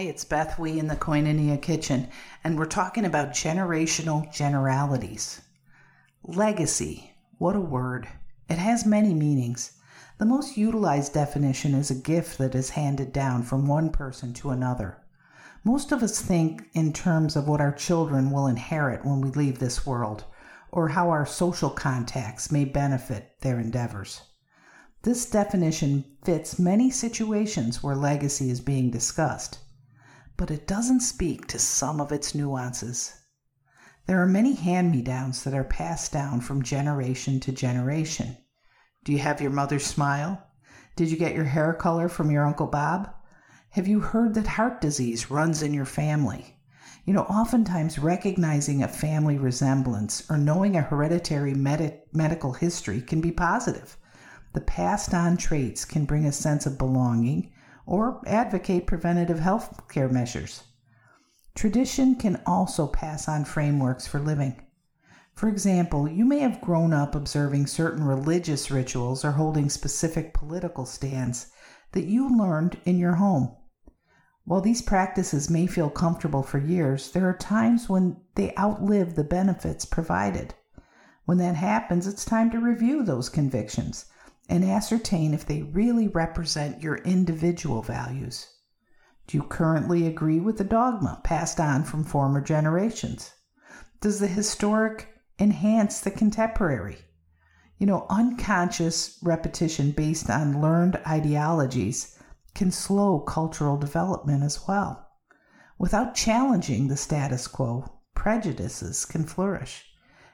Hi, it's Beth Wee in the Koinonia Kitchen, and we're talking about generational generalities. Legacy. What a word. It has many meanings. The most utilized definition is a gift that is handed down from one person to another. Most of us think in terms of what our children will inherit when we leave this world, or how our social contacts may benefit their endeavors. This definition fits many situations where legacy is being discussed but it doesn't speak to some of its nuances. There are many hand me downs that are passed down from generation to generation. Do you have your mother's smile? Did you get your hair color from your Uncle Bob? Have you heard that heart disease runs in your family? You know, oftentimes recognizing a family resemblance or knowing a hereditary med- medical history can be positive. The passed on traits can bring a sense of belonging or advocate preventative health care measures. Tradition can also pass on frameworks for living. For example, you may have grown up observing certain religious rituals or holding specific political stands that you learned in your home. While these practices may feel comfortable for years, there are times when they outlive the benefits provided. When that happens, it's time to review those convictions and ascertain if they really represent your individual values. Do you currently agree with the dogma passed on from former generations? Does the historic enhance the contemporary? You know, unconscious repetition based on learned ideologies can slow cultural development as well. Without challenging the status quo, prejudices can flourish,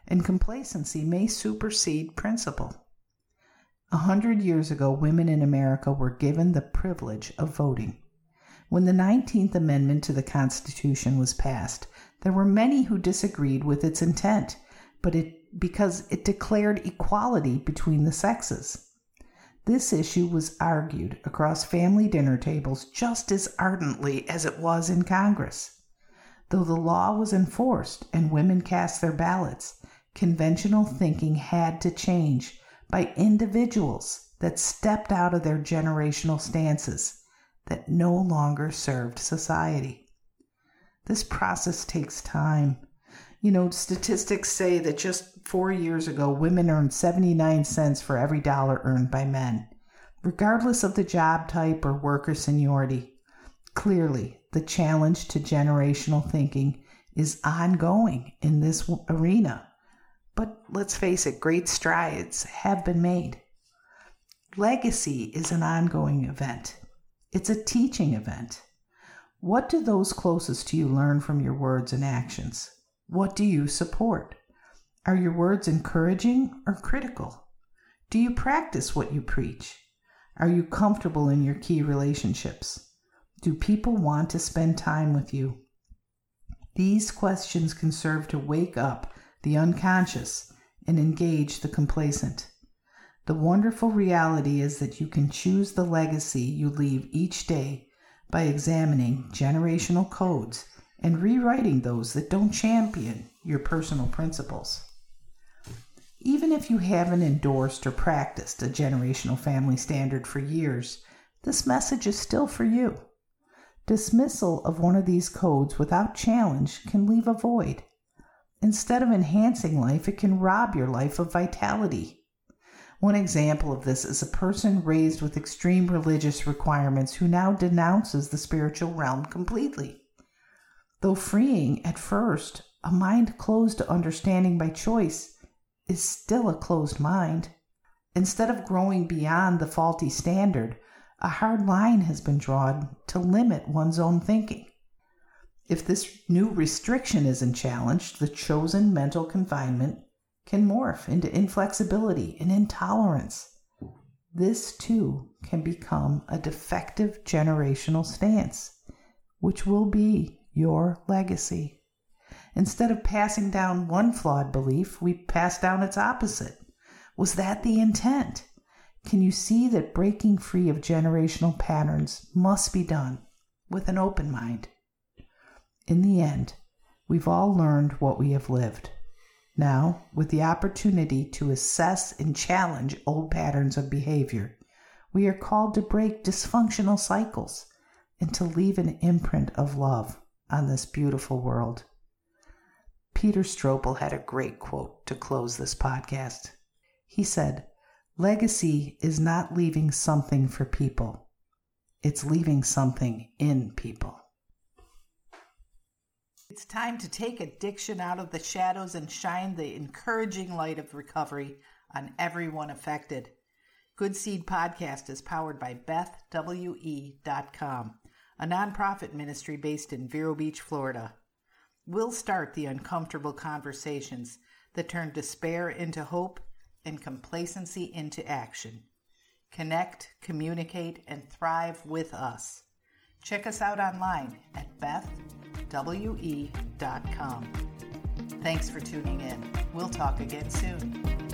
and complacency may supersede principle. A hundred years ago, women in America were given the privilege of voting. When the 19th Amendment to the Constitution was passed, there were many who disagreed with its intent, but it because it declared equality between the sexes. This issue was argued across family dinner tables just as ardently as it was in Congress. Though the law was enforced and women cast their ballots, conventional thinking had to change by individuals that stepped out of their generational stances that no longer served society. This process takes time. You know, statistics say that just four years ago, women earned 79 cents for every dollar earned by men, regardless of the job type or worker seniority. Clearly, the challenge to generational thinking is ongoing in this arena. But let's face it, great strides have been made. Legacy is an ongoing event, it's a teaching event. What do those closest to you learn from your words and actions? What do you support? Are your words encouraging or critical? Do you practice what you preach? Are you comfortable in your key relationships? Do people want to spend time with you? These questions can serve to wake up the unconscious, and engage the complacent. The wonderful reality is that you can choose the legacy you leave each day by examining generational codes and rewriting those that don't champion your personal principles. Even if you haven't endorsed or practiced a generational family standard for years, this message is still for you. Dismissal of one of these codes without challenge can leave a void. Instead of enhancing life, it can rob your life of vitality. One example of this is a person raised with extreme religious requirements who now denounces the spiritual realm completely. Though freeing at first, a mind closed to understanding by choice is still a closed mind. Instead of growing beyond the faulty standard, a hard line has been drawn to limit one's own thinking. If this new restriction isn't challenged, the chosen mental confinement can morph into inflexibility and intolerance. This too can become a defective generational stance, which will be your legacy. Instead of passing down one flawed belief, we pass down its opposite. Was that the intent? Can you see that breaking free of generational patterns must be done with an open mind? In the end, We've all learned what we have lived. Now, with the opportunity to assess and challenge old patterns of behavior, we are called to break dysfunctional cycles and to leave an imprint of love on this beautiful world. Peter Strople had a great quote to close this podcast. He said, Legacy is not leaving something for people, it's leaving something in people. It's time to take addiction out of the shadows and shine the encouraging light of recovery on everyone affected. Good Seed Podcast is powered by BethWE.com, a nonprofit ministry based in Vero Beach, Florida. We'll start the uncomfortable conversations that turn despair into hope and complacency into action. Connect, communicate, and thrive with us. Check us out online at bethwe.com. Thanks for tuning in. We'll talk again soon.